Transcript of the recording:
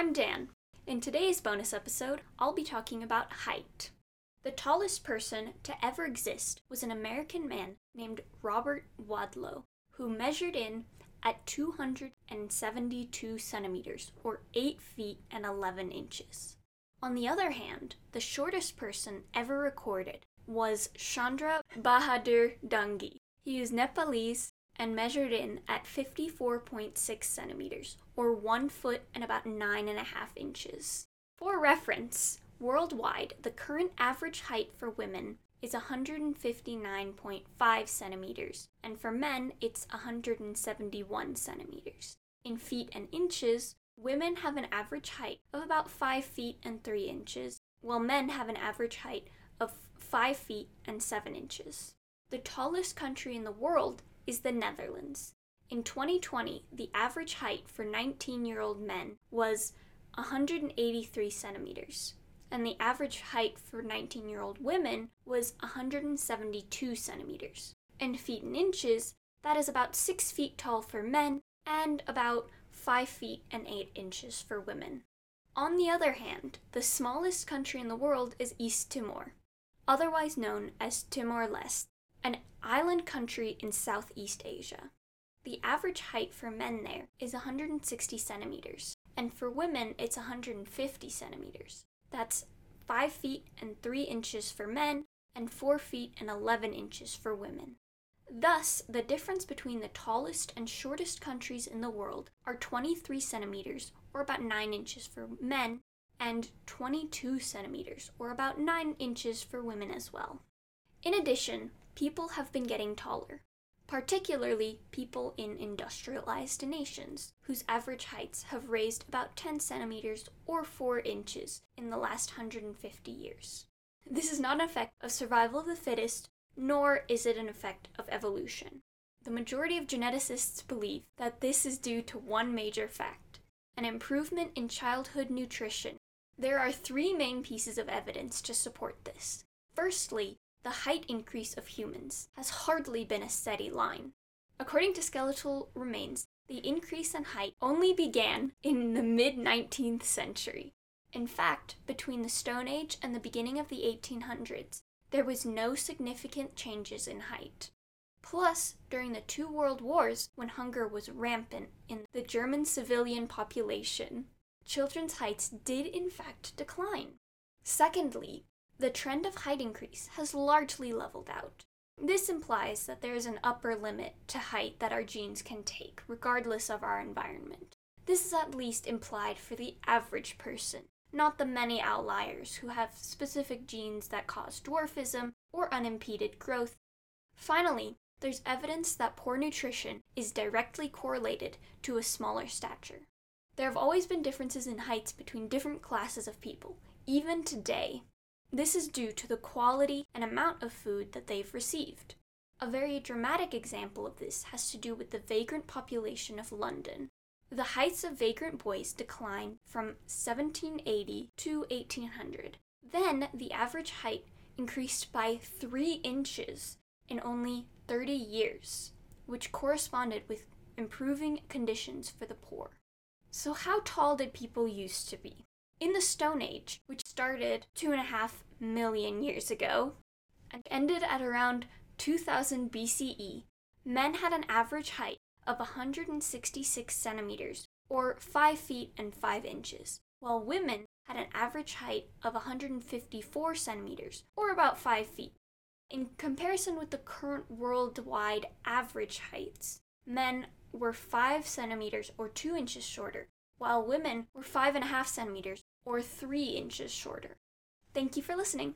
I'm Dan. In today's bonus episode, I'll be talking about height. The tallest person to ever exist was an American man named Robert Wadlow, who measured in at 272 centimeters, or 8 feet and 11 inches. On the other hand, the shortest person ever recorded was Chandra Bahadur Dangi. He is Nepalese and measured in at 54.6 centimeters, or 1 foot and about 9.5 inches. For reference, worldwide, the current average height for women is 159.5 centimeters, and for men, it's 171 centimeters. In feet and inches, women have an average height of about 5 feet and 3 inches, while men have an average height of 5 feet and 7 inches. The tallest country in the world is the Netherlands. In 2020, the average height for 19 year old men was 183 centimeters, and the average height for 19 year old women was 172 centimeters. In feet and inches, that is about 6 feet tall for men and about 5 feet and 8 inches for women. On the other hand, the smallest country in the world is East Timor, otherwise known as Timor Leste, an island country in Southeast Asia. The average height for men there is 160 centimeters, and for women it's 150 centimeters. That's 5 feet and 3 inches for men, and 4 feet and 11 inches for women. Thus, the difference between the tallest and shortest countries in the world are 23 centimeters, or about 9 inches for men, and 22 centimeters, or about 9 inches for women as well. In addition, people have been getting taller, particularly people in industrialized nations, whose average heights have raised about 10 centimeters or 4 inches in the last 150 years. This is not an effect of survival of the fittest, nor is it an effect of evolution. The majority of geneticists believe that this is due to one major fact an improvement in childhood nutrition. There are three main pieces of evidence to support this. Firstly, the height increase of humans has hardly been a steady line. According to skeletal remains, the increase in height only began in the mid 19th century. In fact, between the Stone Age and the beginning of the 1800s, there was no significant changes in height. Plus, during the two world wars, when hunger was rampant in the German civilian population, children's heights did in fact decline. Secondly, the trend of height increase has largely leveled out. This implies that there is an upper limit to height that our genes can take, regardless of our environment. This is at least implied for the average person, not the many outliers who have specific genes that cause dwarfism or unimpeded growth. Finally, there's evidence that poor nutrition is directly correlated to a smaller stature. There have always been differences in heights between different classes of people, even today. This is due to the quality and amount of food that they've received. A very dramatic example of this has to do with the vagrant population of London. The heights of vagrant boys declined from 1780 to 1800. Then the average height increased by 3 inches in only 30 years, which corresponded with improving conditions for the poor. So, how tall did people used to be? In the Stone Age, which started two and a half million years ago and ended at around 2000 BCE, men had an average height of 166 centimeters, or 5 feet and 5 inches, while women had an average height of 154 centimeters, or about 5 feet. In comparison with the current worldwide average heights, men were 5 centimeters or 2 inches shorter, while women were 5.5 centimeters or 3 inches shorter. Thank you for listening.